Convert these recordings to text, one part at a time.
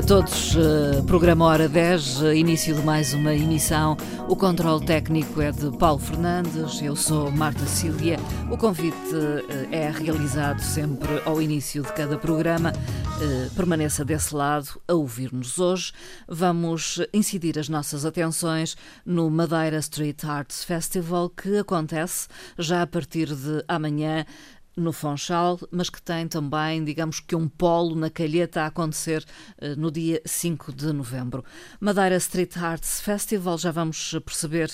a todos. Uh, programa Hora 10, uh, início de mais uma emissão. O controle técnico é de Paulo Fernandes, eu sou Marta Cília. O convite uh, é realizado sempre ao início de cada programa. Permaneça desse lado a ouvir-nos hoje. Vamos incidir as nossas atenções no Madeira Street Arts Festival, que acontece já a partir de amanhã no Fonchal, mas que tem também, digamos que um polo na Calheta a acontecer uh, no dia 5 de novembro. Madeira Street Arts Festival, já vamos perceber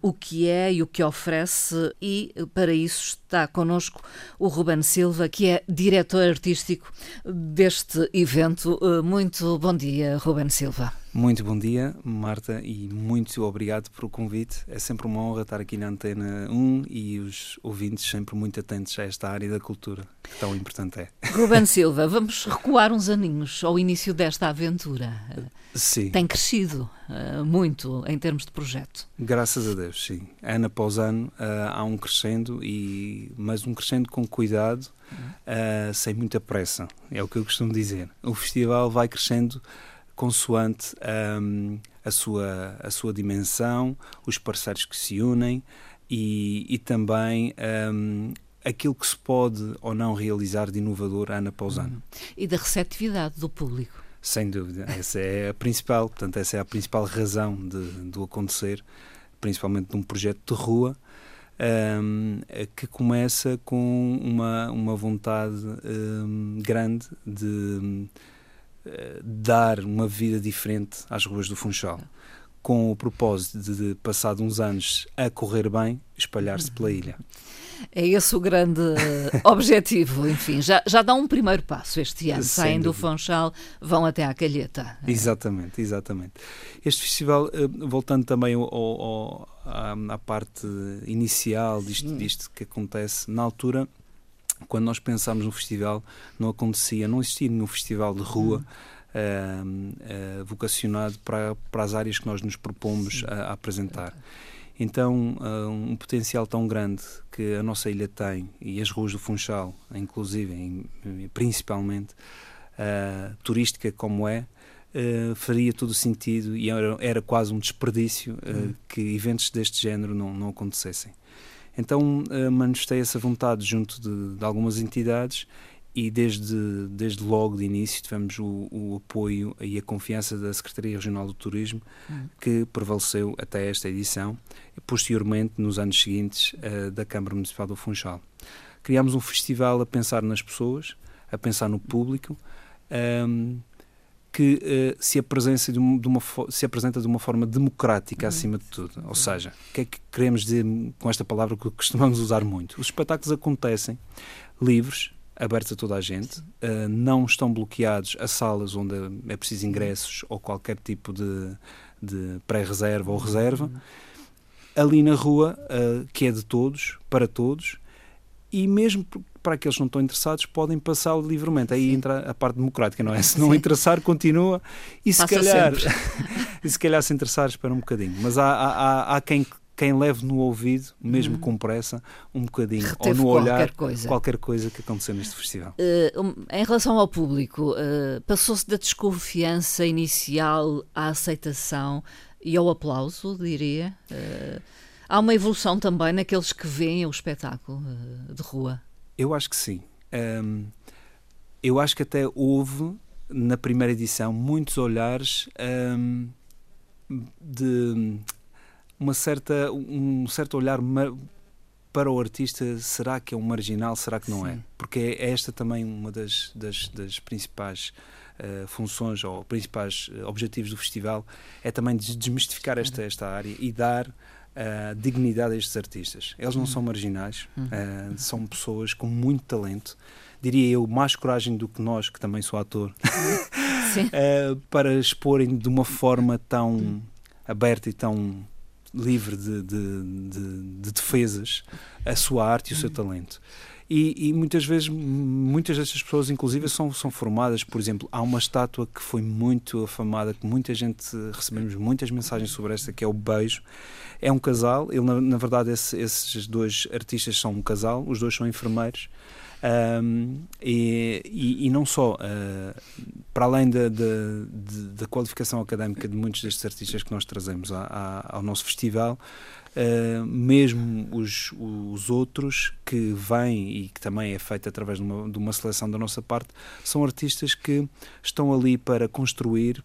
o que é e o que oferece e para isso está connosco o Ruben Silva, que é diretor artístico deste evento. Uh, muito bom dia, Ruben Silva. Muito bom dia, Marta, e muito obrigado pelo convite. É sempre uma honra estar aqui na Antena 1 e os ouvintes sempre muito atentos a esta área da cultura, que tão importante é. Ruben Silva, vamos recuar uns aninhos ao início desta aventura. Sim. Tem crescido uh, muito em termos de projeto. Graças a Deus, sim. Ano após ano uh, há um crescendo, e, mas um crescendo com cuidado, uh, sem muita pressa, é o que eu costumo dizer. O festival vai crescendo consoante um, a, sua, a sua dimensão, os parceiros que se unem e, e também um, aquilo que se pode ou não realizar de inovador ano após ano. E da receptividade do público. Sem dúvida, essa é a principal, portanto, essa é a principal razão de, do acontecer, principalmente de um projeto de rua, um, que começa com uma, uma vontade um, grande de dar uma vida diferente às ruas do Funchal, com o propósito de, passado uns anos a correr bem, espalhar-se pela ilha. É esse o grande eh, objetivo, enfim. Já, já dá um primeiro passo este ano. Sem Saem do Funchal, vão até à Calheta. Exatamente, exatamente. Este festival, eh, voltando também ao, ao, à, à, parte inicial disto, disto que acontece, na altura quando nós pensámos no festival, não acontecia, não existia nenhum festival de rua uh, uh, vocacionado para, para as áreas que nós nos propomos a, a apresentar. Então, uh, um potencial tão grande que a nossa ilha tem, e as ruas do Funchal, inclusive, em, principalmente, turística como é, faria todo o sentido e era, era quase um desperdício uh, uhum. que eventos deste género não, não acontecessem. Então uh, manifestei essa vontade junto de, de, algumas entidades e desde, desde logo de início tivemos o, o, apoio e a confiança da Secretaria Regional do Turismo uhum. que prevaleceu até esta edição e posteriormente nos anos seguintes uh, da Câmara Municipal do Funchal. Criámos um festival a pensar nas pessoas, a pensar no público, um, que uh, se, apresenta de uma, de uma, se apresenta de uma forma democrática acima de tudo. Ou seja, o que é que queremos dizer com esta palavra que costumamos usar muito? Os espetáculos acontecem livres, abertos a toda a gente, uh, não estão bloqueados a salas onde é preciso ingressos ou qualquer tipo de, de pré-reserva ou reserva. Ali na rua, uh, que é de todos, para todos, e mesmo para aqueles que não estão interessados, podem passá-lo livremente. Aí Sim. entra a parte democrática, não é? Se não Sim. interessar, continua. E se, calhar, e se calhar se interessar, espera um bocadinho. Mas há, há, há quem quem leve no ouvido, mesmo uhum. com pressa, um bocadinho, Reteve ou no olhar, qualquer coisa. qualquer coisa que aconteceu neste festival. Uh, em relação ao público, uh, passou-se da desconfiança inicial à aceitação e ao aplauso, diria. Uh, há uma evolução também naqueles que veem o espetáculo de rua. Eu acho que sim. Um, eu acho que até houve, na primeira edição, muitos olhares um, de uma certa, um certo olhar para o artista. Será que é um marginal? Será que não é? sim. é? Porque é esta também uma das, das, das principais uh, funções ou principais uh, objetivos do festival é também desmistificar esta, esta área e dar a dignidade a estes artistas. Eles não uhum. são marginais, uh, são pessoas com muito talento, diria eu, mais coragem do que nós, que também sou ator, uh, para exporem de uma forma tão uhum. aberta e tão livre de, de, de, de defesas a sua arte e o seu talento. E, e, muitas vezes, muitas destas pessoas, inclusive, são, são formadas. Por exemplo, há uma estátua que foi muito afamada, que muita gente recebemos muitas mensagens sobre esta, que é o Beijo. É um casal, ele, na, na verdade, esse, esses dois artistas são um casal, os dois são enfermeiros. Um, e, e, e, não só, uh, para além da, da, qualificação académica de muitos destes artistas que nós trazemos a, a, ao nosso festival, Uh, mesmo os, os outros que vêm e que também é feito através de uma, de uma seleção da nossa parte, são artistas que estão ali para construir,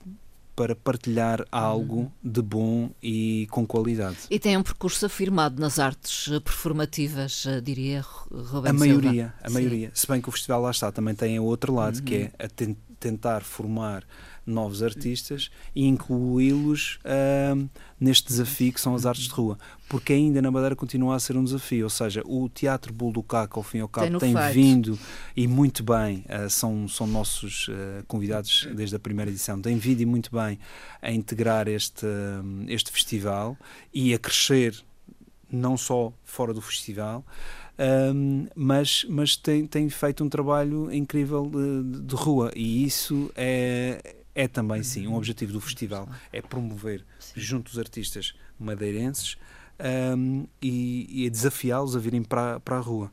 para partilhar algo uhum. de bom e com qualidade. E tem um percurso afirmado nas artes performativas, eh, diria Rubens A maioria, Silva. a Sim. maioria. Se bem que o festival lá está, também tem o outro lado, uhum. que é a tentar formar novos artistas e incluí-los uh, neste desafio que são as artes de rua. Porque ainda na Madeira continua a ser um desafio, ou seja, o Teatro Bulducac, ao fim e ao cabo, tem, tem vindo, e muito bem, uh, são, são nossos uh, convidados desde a primeira edição, tem vindo e muito bem a integrar este, este festival e a crescer não só fora do festival, um, mas, mas tem, tem feito um trabalho incrível de, de, rua e isso é, é também, sim, um uhum. objetivo do festival, é promover sim. junto dos artistas madeirenses um, e, e desafiá-los a virem para, para a rua.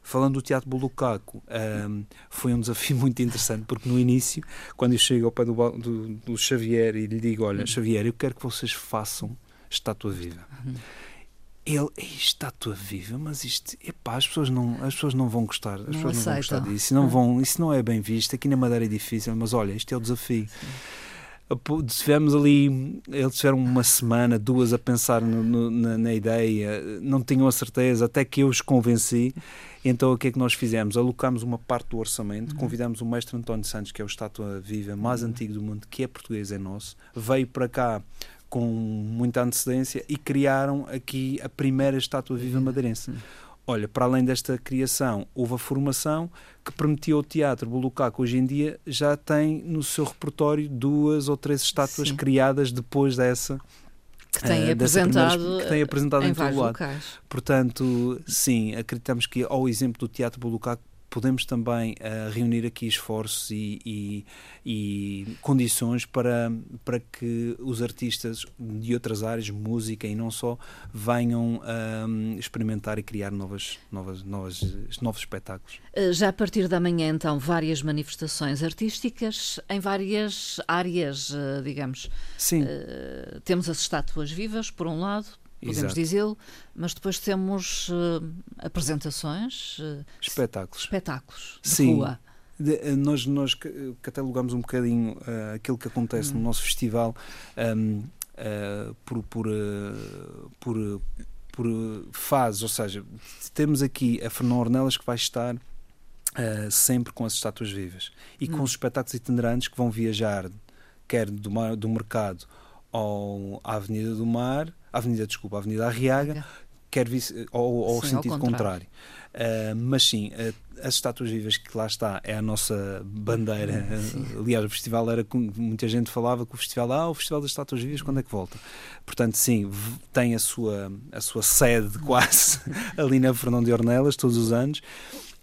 Falando do Teatro Bulucaco, um, foi um desafio muito interessante, porque no início, quando eu chego ao pé do, do, do Xavier e lhe digo: Olha, uhum. Xavier, eu quero que vocês façam estátua viva. Uhum ele, estátua viva, mas isto, epá, as pessoas não, as pessoas não vão gostar, as não pessoas aceitam. não vão gostar disso, não vão, isso não é bem visto, aqui na Madeira é difícil, mas olha, este é o desafio. Tivemos ali, eles tiveram uma semana, duas a pensar no, no, na, na, ideia, não tinham a certeza, até que eu os convenci. Então o que é que nós fizemos? Alocámos uma parte do orçamento, uhum. convidamos o mestre António Santos, que é o estátua viva mais uhum. antigo do mundo, que é português, é nosso, veio para cá com muita antecedência e criaram aqui a primeira estátua viva madeirense. Olha, para além desta criação, houve a formação que permitiu ao Teatro Bulucaco hoje em dia já tem no seu repertório duas ou três estátuas Sim. criadas depois dessa que tem uh, apresentado, primeira, que tem apresentado em, em lado. Locais. Portanto, sim, acreditamos que ao exemplo do Teatro Bulucaco podemos também uh, reunir aqui esforços e, e, e, condições para, para que os artistas de outras áreas, música e não só, venham uh, experimentar e criar novas, novas, novas, novos espetáculos. Eh, já a partir da manhã, então, várias manifestações artísticas em várias áreas, digamos. Sim. temos as estátuas vivas, por um lado, podemos dizê-lo, mas depois temos uh, apresentações, uh, espetáculos, espetáculos de Sim. rua. De, nós, nós catalogamos um bocadinho uh, aquilo que acontece hum. no nosso festival um, por, por, por, por fases, ou seja, temos aqui a Fernão Ornelas que vai estar sempre com as estátuas vivas e hum. com os espetáculos itinerantes que vão viajar quer do, do mercado ao, à Avenida do Mar Avenida, desculpa, Avenida Arriaga, quer vice, ou, ou sim, sentido contrário. contrário. Uh, mas sim, uh, as estátuas vivas que lá está é a nossa bandeira. Uh, aliás, o festival era muita gente falava que o festival, ah, o festival das estátuas vivas, quando é que volta? Portanto, sim, tem a sua, a sua sede quase ali na Fernão de Ornelas, todos os anos.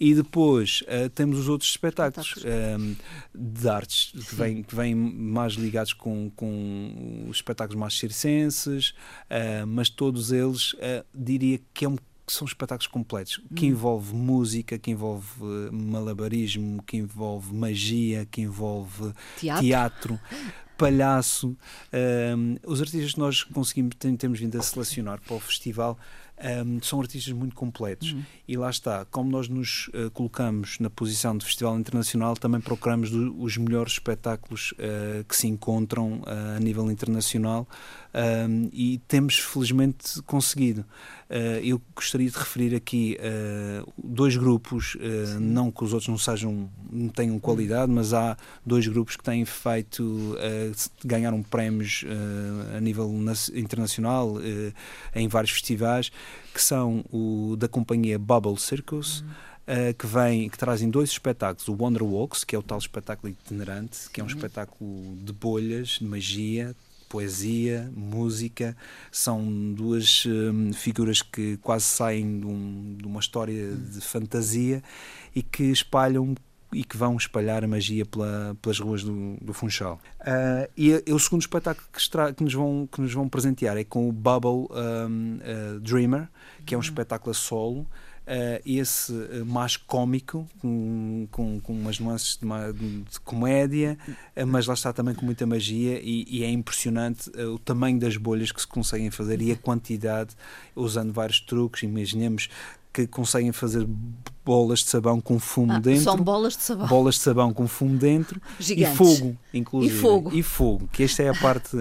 E depois uh, temos os outros espetáculos um, ehm, de artes que vêm, que vêm mais ligados com, com os espetáculos mais circenses, uh, mas todos eles uh, diria que é um são espetáculos completos, que hum. envolve música, que envolve malabarismo, que envolve magia, que envolve teatro, teatro palhaço. Um, ehm, os artistas que nós conseguimos, temos vindo a selecionar para o festival um, são artistas muito completos. Uhum. E lá está, como nós nos uh, colocamos na posição de festival internacional, também procuramos do, os melhores espetáculos uh, que se encontram uh, a nível internacional um, e temos felizmente conseguido. eu gostaria de referir aqui dois grupos, não que os outros não sejam, não tenham qualidade, mas há dois grupos que têm feito, ganharam prémios a nível internacional em vários festivais que são o da companhia Bubble Circus. Uhum. Uh, que vem, que trazem dois espetáculos, o Wonder Walks, que é o tal espetáculo itinerante, que é um uhum. espetáculo de bolhas, de magia, poesia, música, são duas um, figuras que quase saem de, um, de uma história uhum. de fantasia e que espalham e que vão espalhar a magia pela, pelas ruas do, do Funchal. Uh, e, e, o segundo espetáculo que, extra, que, nos vão, que nos vão presentear é com o Bubble um, uh, Dreamer, que é um uhum. espetáculo a solo. uh, esse uh, mais cómico, com, com, com umas nuances de, uma, de comédia, mas lá está também com muita magia e, e é impressionante o tamanho das bolhas que se conseguem fazer e a quantidade, usando vários truques. Imaginemos que conseguem fazer bolas de sabão com fumo ah, dentro. São bolas de sabão. Bolas de sabão com fumo dentro Gigantes. e fogo, inclusive. E fogo. E fogo, que esta é a parte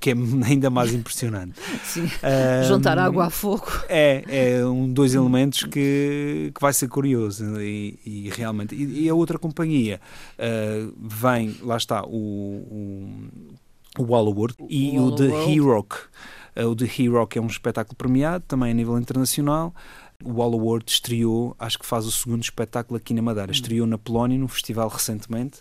que é ainda mais impressionante. Sim. Um, Juntar água a fogo. É, é um dois elementos que, que vai ser curioso e, e realmente. E, e, a outra companhia uh, vem, lá está, o, o, o Walloword e o, o The He-Rock. Uh, o The He-Rock é um espetáculo premiado também a nível internacional o Wall Award estreou, acho que faz o segundo espetáculo aqui na Madeira. Hum. Estreou na Polónia, no festival recentemente,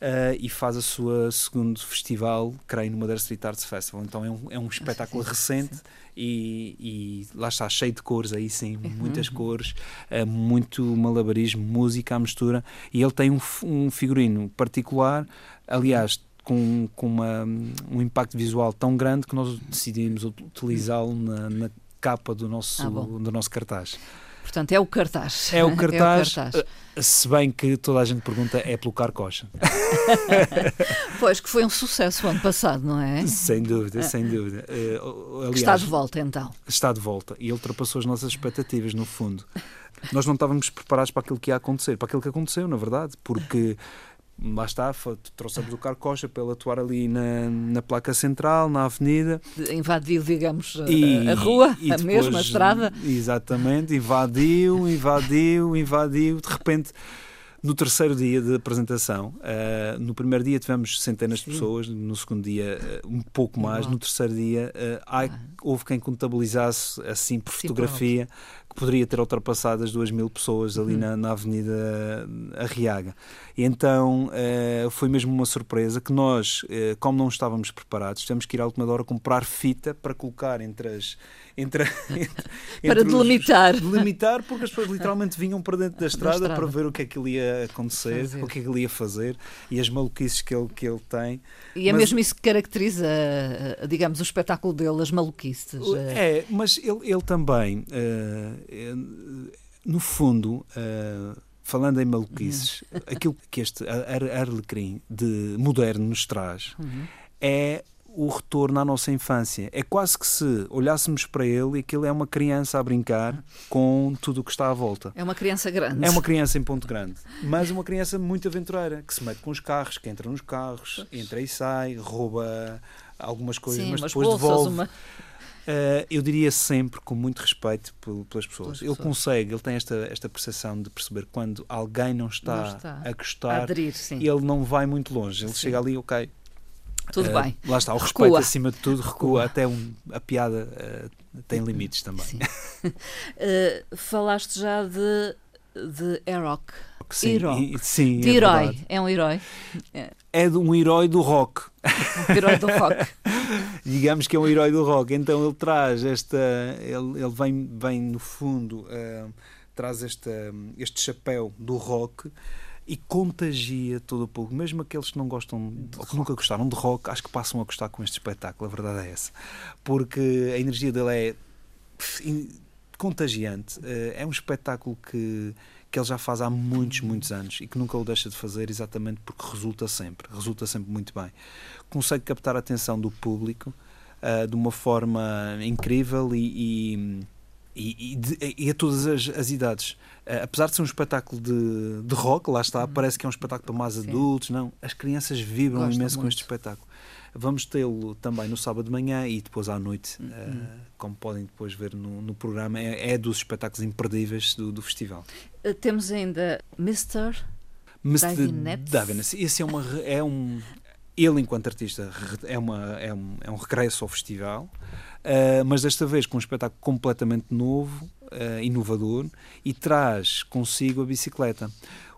uh, e faz a sua segundo festival, creio, no Madeira Street Arts Festival. Então é um, é um espetáculo recente e, e, lá está, cheio de cores, aí sim, uhum. muitas cores, uh, muito malabarismo, música à mistura. E ele tem um, um figurino particular, aliás, com, com uma, um impacto visual tão grande que nós decidimos utilizá-lo na, na capa do nosso, ah, do nosso cartaz. Portanto, é o cartaz. É o cartaz, é o cartaz. Eh, se bem que toda a gente pergunta é pelo Carcocha. pois, que foi um sucesso o ano passado, não é? Sem dúvida, sem dúvida. Uh, aliás, está de volta, então. Está de volta e ultrapassou as nossas expectativas, no fundo. Nós não estávamos preparados para aquilo que ia acontecer, para aquilo que aconteceu, na verdade, porque lá está, trouxemos o Carcocha para ele atuar ali na, na placa central, na avenida. Invadiu, digamos, e, a rua, e a depois, mesma estrada. Exatamente, invadiu, invadiu, invadiu, de repente no terceiro dia de apresentação, uh, no primeiro dia tivemos centenas Sim. de pessoas, no segundo dia uh, um pouco mais, no terceiro dia uh, há, ah. houve quem contabilizasse assim por Sim, fotografia que poderia ter ultrapassado as duas mil pessoas ali uhum. na, na, Avenida Arriaga. E então foi mesmo uma surpresa que nós, como não estávamos preparados, tivemos que ir à última hora comprar fita para colocar entre as entre, entre, para delimitar. Os, delimitar, porque as pessoas literalmente vinham para dentro da estrada, da estrada. para ver o que é que ele ia acontecer, fazer. o que é que ele ia fazer e as maluquices que ele, que ele tem. E é mas, mesmo isso que caracteriza, digamos, o espetáculo dele, as maluquices. Eh. É, mas ele, ele também, uh, no fundo. Uh, falando em maluquices, aquilo que este Arlecrim de moderno nos traz uhum. é o retorno à nossa infância. É quase que se olhássemos para ele e aquilo é uma criança a brincar com tudo o que está à volta. É uma criança grande. É uma criança em ponto grande. Mas uma criança muito aventureira, que se mete com os carros, que entra nos carros, entra e sai, rouba algumas coisas, Sim, mas depois devolve. Uma... Uh, eu diria sempre com muito respeito pelas pessoas. Ele consegue, ele tem esta, esta percepção de perceber quando alguém não está, não está. a gostar, a aderir, ele não vai muito longe. Ele sim. chega ali, ok, tudo uh, bem. Lá está, o recua. respeito acima de tudo recua, recua. até um, a piada uh, tem limites também. falaste já de, de Aeroc. Sim, herói. sim, de é herói. Verdade. É um herói. É. é um herói do rock. Um herói do rock. Digamos que é um herói do rock. Então ele traz esta. Ele, ele vem, vem no fundo, traz esta, este chapéu do rock e contagia todo o público, mesmo aqueles que não gostam ou que nunca gostaram de rock, acho que passam a gostar com este espetáculo, a verdade é essa. Porque a energia dele é contagiante. Eh, é um espetáculo que, que ele já faz há muitos, muitos anos e que nunca o deixa de fazer exatamente porque resulta sempre, resulta sempre muito bem. Consegue captar a atenção do público uh, de uma forma incrível e, e e, de, e, a todas as, as idades. Uh, apesar de ser um espetáculo de, de rock, lá está, uhum. parece que é um espetáculo para mais adultos, não. As crianças vibram Gosto imenso muito. com este espetáculo. Vamos tê-lo também no sábado de manhã e depois à noite, uhum. uh, como podem depois ver no, no programa. É, é, dos espetáculos imperdíveis do, do festival. Uh, temos ainda Mr. Mr. Davinets. Esse é, uma, é um. Ele, enquanto artista, é, uma, é, um, é um regresso ao festival. Uh, mas desta vez com um espetáculo completamente novo, inovador, e traz consigo a bicicleta.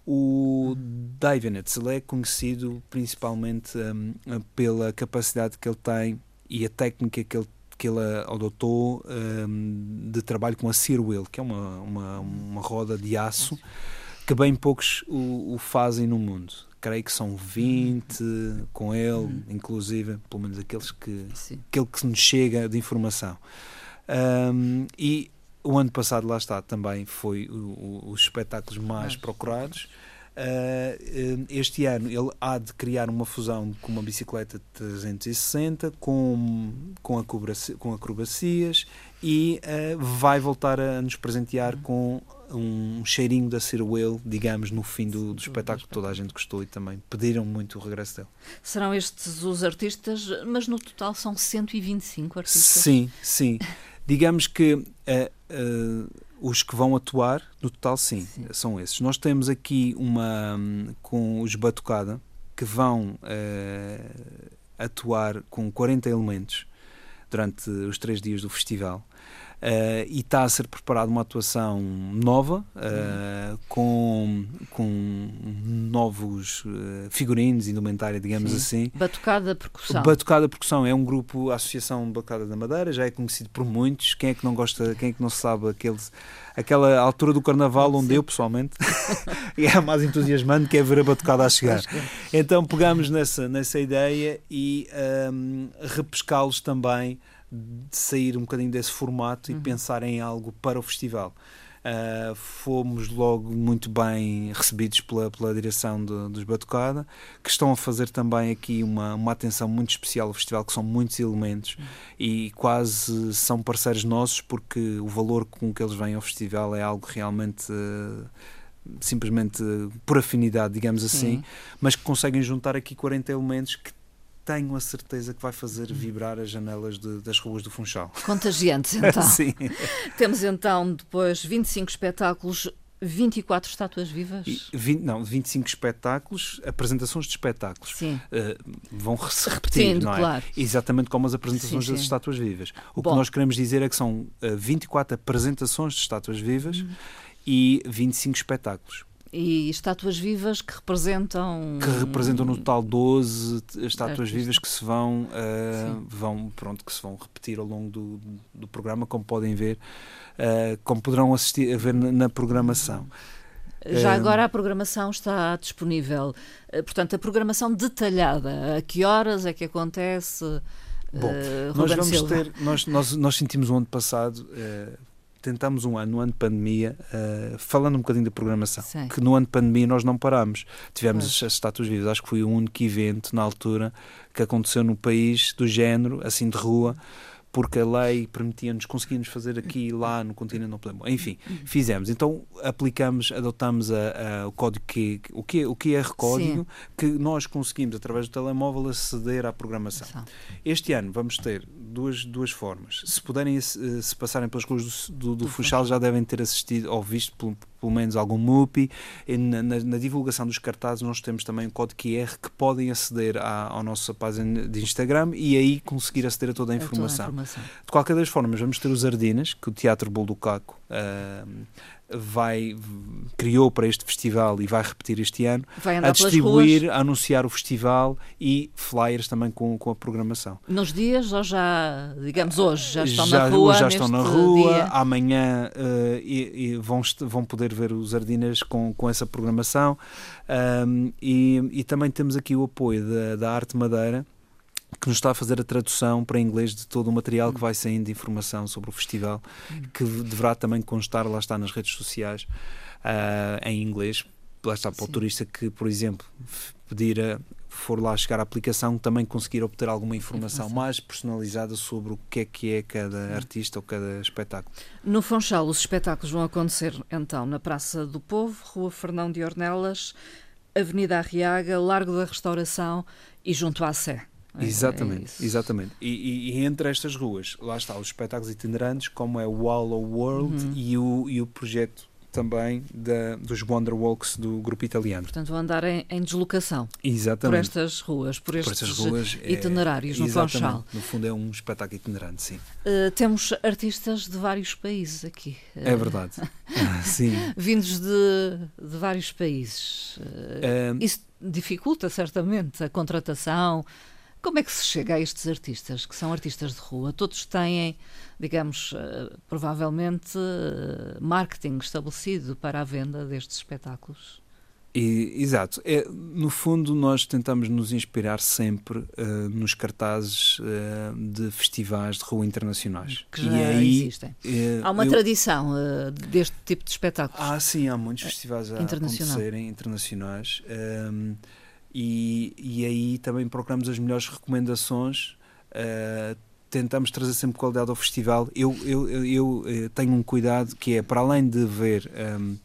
O Divenetz é conhecido principalmente um, pela capacidade que ele tem e a técnica que ele, que ele adotou um, de trabalho com a Wheel, que é uma, uma, uma roda de aço que bem poucos o, o fazem no mundo creio que são 20 com ele, uhum. inclusive, pelo menos aqueles que, aquele que nos chega de informação. Um, e o ano passado, lá está, também foi o, o, os espetáculos mais procurados. Uh, este ano ele há de criar uma fusão com uma bicicleta de 360 com, com, acrobacia, com acrobacias e uh, vai voltar a nos presentear com um cheirinho da Ciruel, digamos, no fim do, do espetáculo que toda a gente gostou e também pediram muito o regresso dele. Serão estes os artistas, mas no total são 125 artistas? Sim, sim. digamos que uh, uh, os que vão atuar, no total, sim, sim, são esses. Nós temos aqui uma um, com os Batucada que vão uh, atuar com 40 elementos durante os três dias do festival. Uh, e está a ser preparada uma atuação nova, uh, com, com novos uh, figurinos, indumentária, digamos Sim. assim. Batucada Percussão. Batucada Percussão é um grupo, a Associação Batucada da Madeira, já é conhecido por muitos. Quem é que não gosta, quem é que não sabe aqueles, aquela altura do carnaval onde Sim. eu, pessoalmente, é mais entusiasmante, que é ver a batucada a chegar. Então pegamos nessa, nessa ideia e um, repescá-los também de sair um bocadinho desse formato e uhum. pensar em algo para o festival. Uh, fomos logo muito bem recebidos pela, pela direção de, dos Batucada, que estão a fazer também aqui uma, uma atenção muito especial ao festival, que são muitos elementos uhum. e quase são parceiros nossos, porque o valor com que eles vêm ao festival é algo realmente. Uh, simplesmente por afinidade, digamos assim, Sim. mas que conseguem juntar aqui 40 elementos que tenho a certeza que vai fazer hum. vibrar as janelas de, das ruas do Funchal. Contagiantes, então. Sim. Temos então depois 25 espetáculos 24 estátuas vivas? E 20, não, 25 espetáculos, apresentações de espetáculos. Sim. Uh, vão se repetir, Repetindo, não é? Claro. Exatamente como as apresentações sim, sim. das estátuas vivas. O Bom. que nós queremos dizer é que são uh, 24 apresentações de estátuas vivas hum. e 25 espetáculos. E estátuas vivas que representam. Que representam no total 12 estátuas vivas que se vão, uh, vão, pronto, que se vão repetir ao longo do, do programa, como podem ver, uh, como poderão assistir a ver na, na programação. Já agora a programação está disponível. Portanto, a programação detalhada. A que horas é que acontece? Bom, uh, nós vamos Silva. ter. Nós, nós, nós sentimos o ano passado. Uh, tentámos um ano, no ano de pandemia, uh, falando um bocadinho da programação, que no ano de pandemia nós não parámos. Tivemos as, as estátuas vivas, acho que foi o único evento na altura que aconteceu no país do género, assim de rua, porque a lei permitia-nos, conseguíamos fazer aqui e lá no continente não podemos. Enfim, fizemos. Então aplicamos, adotamos a, a, o código que o, que, o QR código Sim. que nós conseguimos através do telemóvel aceder à programação. Este ano vamos ter duas, duas formas. Se puderem se passarem pelas ruas do, do, do Funchal já devem ter assistido ou visto pelo, pelo menos algum MUPI. Na, na, na, divulgação dos cartazes nós temos também um código QR que podem aceder à, à nossa página de Instagram e aí conseguir aceder a toda a informação. Toda a informação. De qualquer das formas, vamos ter os Ardinas, que o Teatro Bolo do Caco uh, vai criou para este festival e vai repetir este ano a distribuir, a anunciar o festival e flyers também com, com a programação. Nos dias ou já, digamos hoje, já estão já, na rua? Já estão na rua, dia. amanhã uh, e, e vão, vão poder ver os Ardinas com, com essa programação um, e, e também temos aqui o apoio da, da Arte Madeira que nos está a fazer a tradução para inglês de todo o material que vai saindo de informação sobre o festival, que deverá também constar, lá está, nas redes sociais, uh, em inglês. Lá está, para Sim. o turista que, por exemplo, pedir a, for lá chegar à aplicação, também conseguir obter alguma informação, mais personalizada sobre o que é que é cada artista ou cada espetáculo. No Funchal, os espetáculos vão acontecer então na Praça do Povo, Rua Fernão de Ornelas, Avenida Arriaga, Largo da Restauração e junto à Sé. É, exatamente, é exatamente. E, e, e, entre estas ruas, lá está, os espetáculos itinerantes, como é o Wall of World uhum. e, o, e o projeto também da, dos Wonder Walks do grupo italiano. Portanto, andar em, em deslocação exatamente. por estas ruas, por estes por ruas, é itinerários é, no Funchal. No fundo é um espetáculo itinerante, sim. Uh, temos artistas de vários países aqui. É verdade, sim. Vindos de, de vários países. Uh, isso dificulta certamente a contratação, como é que se chega a estes artistas, que são artistas de rua? Todos têm, digamos, uh, provavelmente uh, marketing estabelecido para a venda destes espetáculos? E, exato. É, no fundo, nós tentamos nos inspirar sempre uh, nos cartazes uh, de festivais de rua internacionais. Que já aí, existem. Uh, há uma eu... tradição deste tipo de espetáculos. Ah, sim, há muitos festivais a acontecerem internacionais. Um, ehm, e, e aí também procuramos as melhores recomendações tentamos trazer sempre qualidade ao festival. Eu, eu, eu, eu, tenho um cuidado que é, para além de ver um,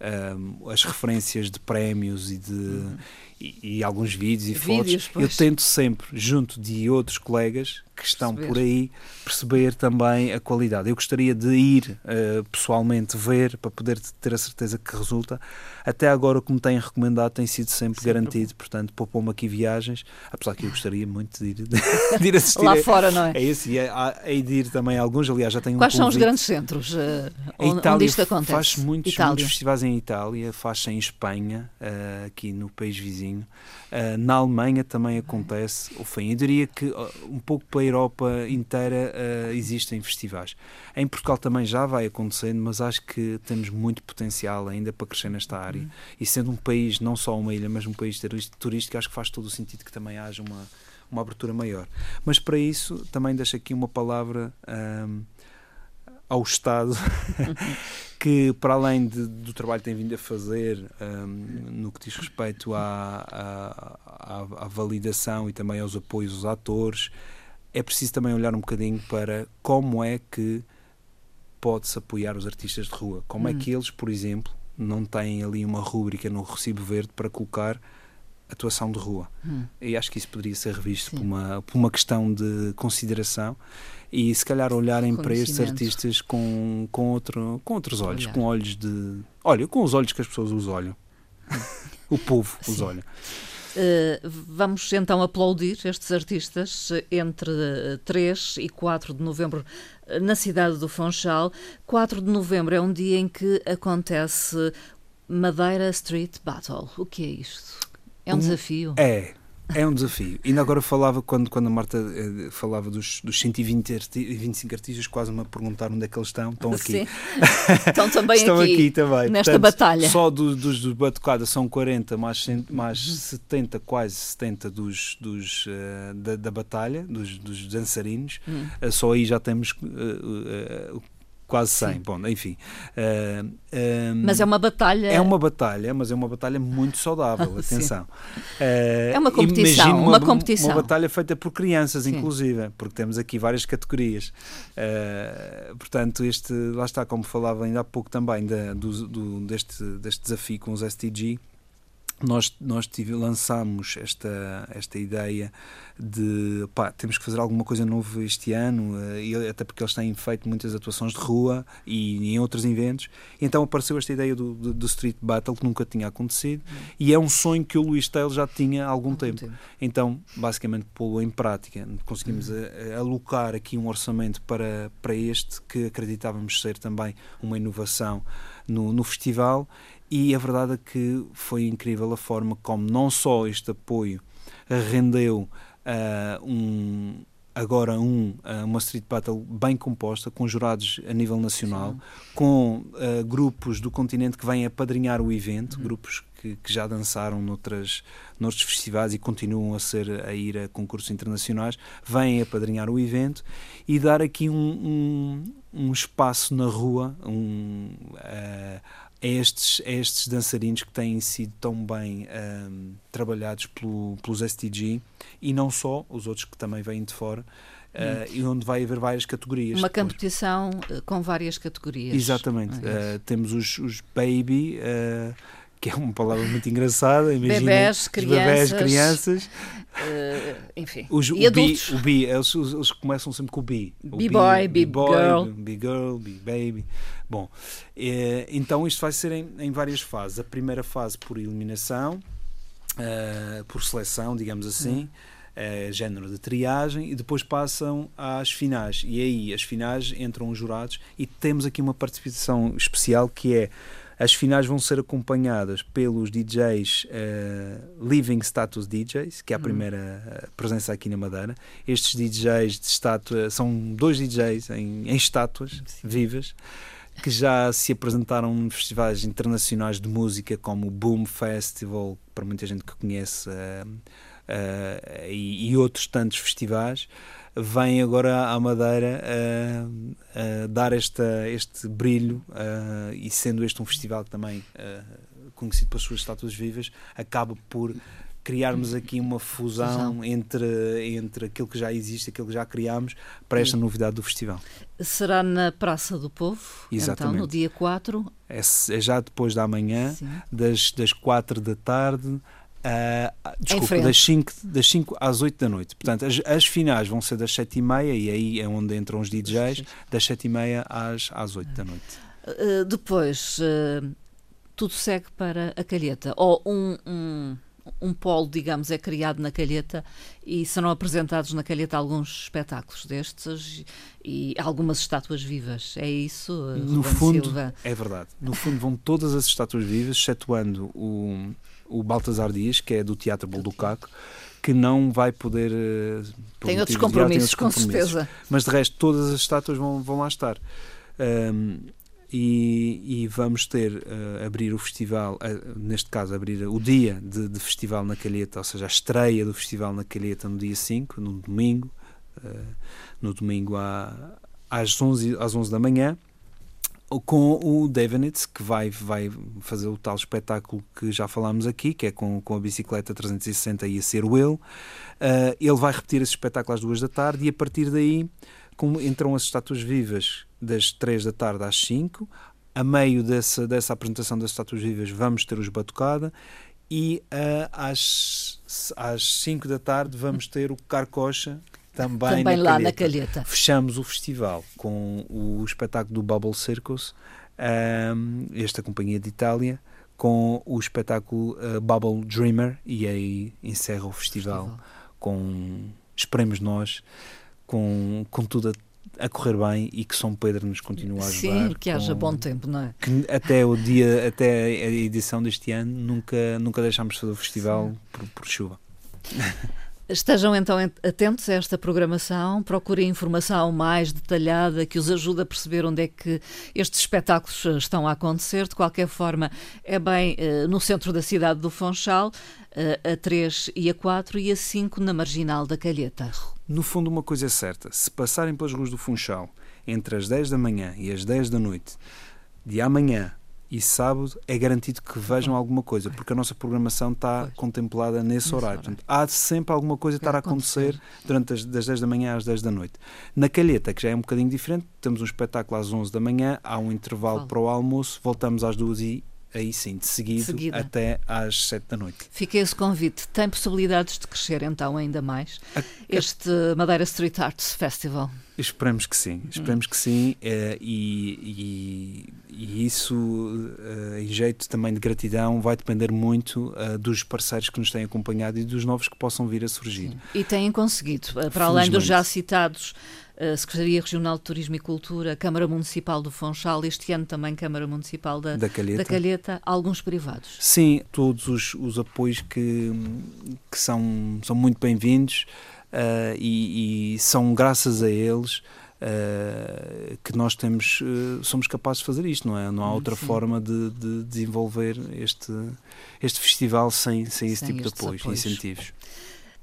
ehm, um, as referências de prémios e de. Uhum. E, e, alguns vídeos e vídeos, fotos, pois. eu tento sempre, junto de outros colegas, que estão perceber. por aí perceber também a qualidade. Eu gostaria de ir uh, pessoalmente ver para poder ter a certeza que resulta. Até agora, como têm recomendado, tem sido sempre, sempre garantido, portanto, poupou-me aqui viagens, apesar que eu gostaria muito de ir, de ir assistir. Lá fora, não é? É isso, e hei de ir também a alguns, aliás, já tenho Quais um são os grandes centros uh, onde, Itália onde isto acontece? Faz muitos, muitos festivais em Itália, faz em Espanha, uh, aqui no país vizinho. Na Alemanha também acontece, enfim, eu diria que um pouco para Europa inteira uh, existem festivais. Em Portugal também já vai acontecendo, mas acho que temos muito potencial ainda para crescer nesta área. Uhum. E sendo um país, não só uma ilha, mas um país turístico, acho que faz todo o sentido que também haja uma, uma abertura maior. Mas para isso, também deixo aqui uma palavra. Um, ao Estado, que para além de, do trabalho que tem vindo a fazer um, no que diz respeito à, à, à, validação e também aos apoios aos atores, é preciso também olhar um bocadinho para como é que pode-se apoiar os artistas de rua. Como é hum. é que eles, por exemplo, não têm ali uma rúbrica no recibo verde para colocar atuação de rua. Hum. E acho que isso poderia ser revisto por uma, por uma questão de consideração e se calhar olharem para estes artistas com, com, outro, com outros olhos, Olhar. com olhos de. Olha, com os olhos que as pessoas os olham. o povo os olha. Uh, vamos então aplaudir estes artistas entre 3 e 4 de novembro eh, na cidade do Funchal. 4 de novembro é um dia em que acontece Madeira Street Battle. O que é isto? É um, um desafio? É, é um desafio. Ainda agora falava, quando, quando a Marta eh, falava dos, dos 120 arti 25 artistas, quase me a perguntar onde é que eles estão. Estão aqui. Sim. Estão também estão aqui, aqui também. Nesta Portanto, batalha. Só do, dos do Batucada são 40, mais, mais 70, quase 70 dos, dos, uh, da, da, batalha, dos, dos dançarinos. Hum. Uh, só aí já temos uh, quase 100. Sim. Bom, enfim. Uh, uh, mas é uma batalha. É uma batalha, mas é uma batalha muito saudável, atenção. Uh, é uma competição, uma, uma, competição. Uma batalha feita por crianças, Sim. inclusive, porque temos aqui várias categorias. portanto, este, lá está, como falava ainda há pouco também, da, do, do, deste, deste desafio com os STG nós, nós tive, lançámos esta, esta ideia de pá, temos que fazer alguma coisa nova este ano, eh, e até porque eles têm feito muitas atuações de rua e, e em outros eventos. E então apareceu esta ideia do, do, do, Street Battle que nunca tinha acontecido uhum. e é um sonho que o Luís Taylor já tinha há algum, algum tempo. tempo. Então, basicamente, pô-lo em prática. Conseguimos uhum. a, a alocar aqui um orçamento para, para este que acreditávamos ser também uma inovação no, no festival e a verdade é que foi incrível a forma como não só este apoio rendeu uh, um, agora um, uh, uma Street Battle bem composta, com jurados a nível nacional, Sim. com uh, grupos do continente que vêm apadrinhar o evento, uhum. grupos que, que, já dançaram noutras, noutros festivais e continuam a ser a ir a concursos internacionais, vêm apadrinhar o evento e dar aqui um, um, um espaço na rua, um, uh, a estes, a estes dançarinos que têm sido tão bem um, trabalhados pelo, pelos STG e não só, os outros que também vêm de fora. Uh, e onde vai haver várias categorias. Uma depois. competição eh, com várias categorias. Exatamente. Uh, temos os, os Baby, uh, que é uma palavra muito engraçada. Imagina, bebés, crianças. Bebés, crianças. enfim. Os, e o adultos. O B, eles, eles, começam sempre com o B. B-boy, B-girl. B-girl, B-baby. Bom, é, então isto vai ser em, em, várias fases. A primeira fase por eliminação, uh, por seleção, digamos assim, uh, género de triagem, e depois passam às finais. E aí, as finais entram os jurados e temos aqui uma participação especial que é as finais vão ser acompanhadas pelos DJs uh, eh, Living Status DJs, que é a uhum. primeira presença aqui na Madeira. Estes DJs de estátua são dois DJs em, em estátuas Sim. vivas que já se apresentaram em festivais internacionais de música como o Boom Festival, para muita gente que conhece, uh, uh, e, e, outros tantos festivais, vêm agora à Madeira uh, dar esta, este brilho e sendo este um festival também conhecido pelas suas estátuas vivas, acaba por criarmos aqui uma fusão, fusão, Entre, entre aquilo que já existe, aquilo que já criámos, para esta novidade do festival. Será na Praça do Povo, Exatamente. então, no dia 4? É, é já depois da manhã, das, das 4 da tarde. Uh, desculpa, das 5, das 5 às 8 da noite. Portanto, as, as finais vão ser das 7 e meia e aí é onde entram os DJs, das 7 e meia às, às 8 da noite. Uh, depois, uh, tudo segue para a Calheta. Ou um, um um polo, digamos, é criado na Calheta e serão apresentados na Calheta alguns espetáculos destes e algumas estátuas vivas. É isso, no Ruben fundo, Silva? É verdade. No fundo vão todas as estátuas vivas, excetuando o, o Baltasar Dias, que é do Teatro Bolducaco, que não vai poder... Eh, tem outros compromissos, com certeza. Mas de resto todas as estátuas vão, vão lá estar. Um, e, e, vamos ter uh, abrir o festival, uh, neste caso abrir o dia de, de, festival na Calheta, ou seja, a estreia do festival na Calheta no dia 5, no domingo, uh, no domingo à, às, 11, às 11 da manhã, com o Devenitz, que vai, vai fazer o tal espetáculo que já falámos aqui, que é com, com a bicicleta 360 e a ser o ele. ele vai repetir esse espetáculo às duas da tarde e a partir daí como entram as estátuas vivas das 3 da tarde às 5. A meio dessa, dessa apresentação das estátuas vivas vamos ter os Batucada e uh, às, às 5 da tarde vamos ter o Carcocha também, também na lá calheta. na Calheta. Fechamos o festival com o espetáculo do Bubble Circus, um, esta companhia de Itália, com o espetáculo uh, Bubble Dreamer e aí encerra o festival, festival. com, esperemos nós, com, com tudo a a correr bem e que São Pedro nos continue a ajudar. Sim, que haja com, bom tempo, não é? Que até o dia, até a edição deste ano, nunca, nunca deixámos de fazer o festival por, por, chuva. Estejam então atentos a esta programação, procurem informação mais detalhada que os ajude a perceber onde é que estes espetáculos estão a acontecer. De qualquer forma, é bem uh, no centro da cidade do Funchal, uh, a 3 e a 4 e a 5 na Marginal da Calheta. No fundo, uma coisa é certa: se passarem pelas ruas do Funchal entre as 10 da manhã e as 10 da noite, de amanhã e sábado, é garantido que vejam alguma coisa, porque a nossa programação está pois. contemplada nesse, horário. Portanto, há sempre alguma coisa a estar a acontecer, durante as das 10 da manhã às 10 da noite. Na Calheta, que já é um bocadinho diferente, temos um espetáculo às 11 da manhã, há um intervalo para o almoço, voltamos às 2 e aí sim, de seguido, Seguida. até às 7 da noite. Fica esse convite. Tem possibilidades de crescer então ainda mais a, este Madeira Street Arts Festival? Esperemos que sim, esperemos hum. que sim, eh, e, e, e, isso, eh, em jeito também de gratidão, vai depender muito eh, dos parceiros que nos têm acompanhado e dos novos que possam vir a surgir. Sim. E têm conseguido, para além dos já citados Secretaria Regional de Turismo e Cultura, Câmara Municipal do Funchal, este ano também Câmara Municipal da, da, Calheta. da Calheta, alguns privados. Sim, todos os, os apoios que, que são, são muito bem-vindos uh, e, e, são graças a eles Uh, que nós temos, uh, somos capazes de fazer isto, não é? Não há outra Sim. forma de, de, desenvolver este, este festival sem, sem esse sem tipo de apoios, apoios. incentivos.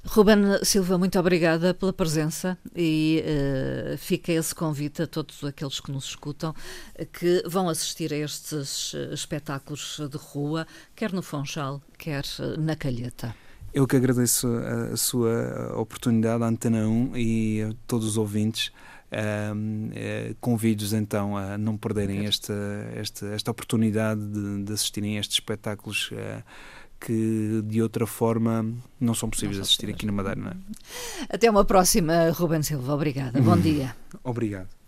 Ruben Silva, muito obrigada pela presença e uh, fica esse convite a todos aqueles que nos escutam que vão assistir a estes uh, espetáculos de rua, quer no Funchal, quer uh, na Calheta. Eu que agradeço a, a sua oportunidade, à Antena 1 e a todos os ouvintes. Um, eh, convido-os então a não perderem esta, esta, esta oportunidade de, de assistirem a estes espetáculos uh, que de outra forma não são possíveis assistir aqui na Madeira. É? Até uma próxima, Ruben Silva. Obrigada. Bom dia. Obrigado.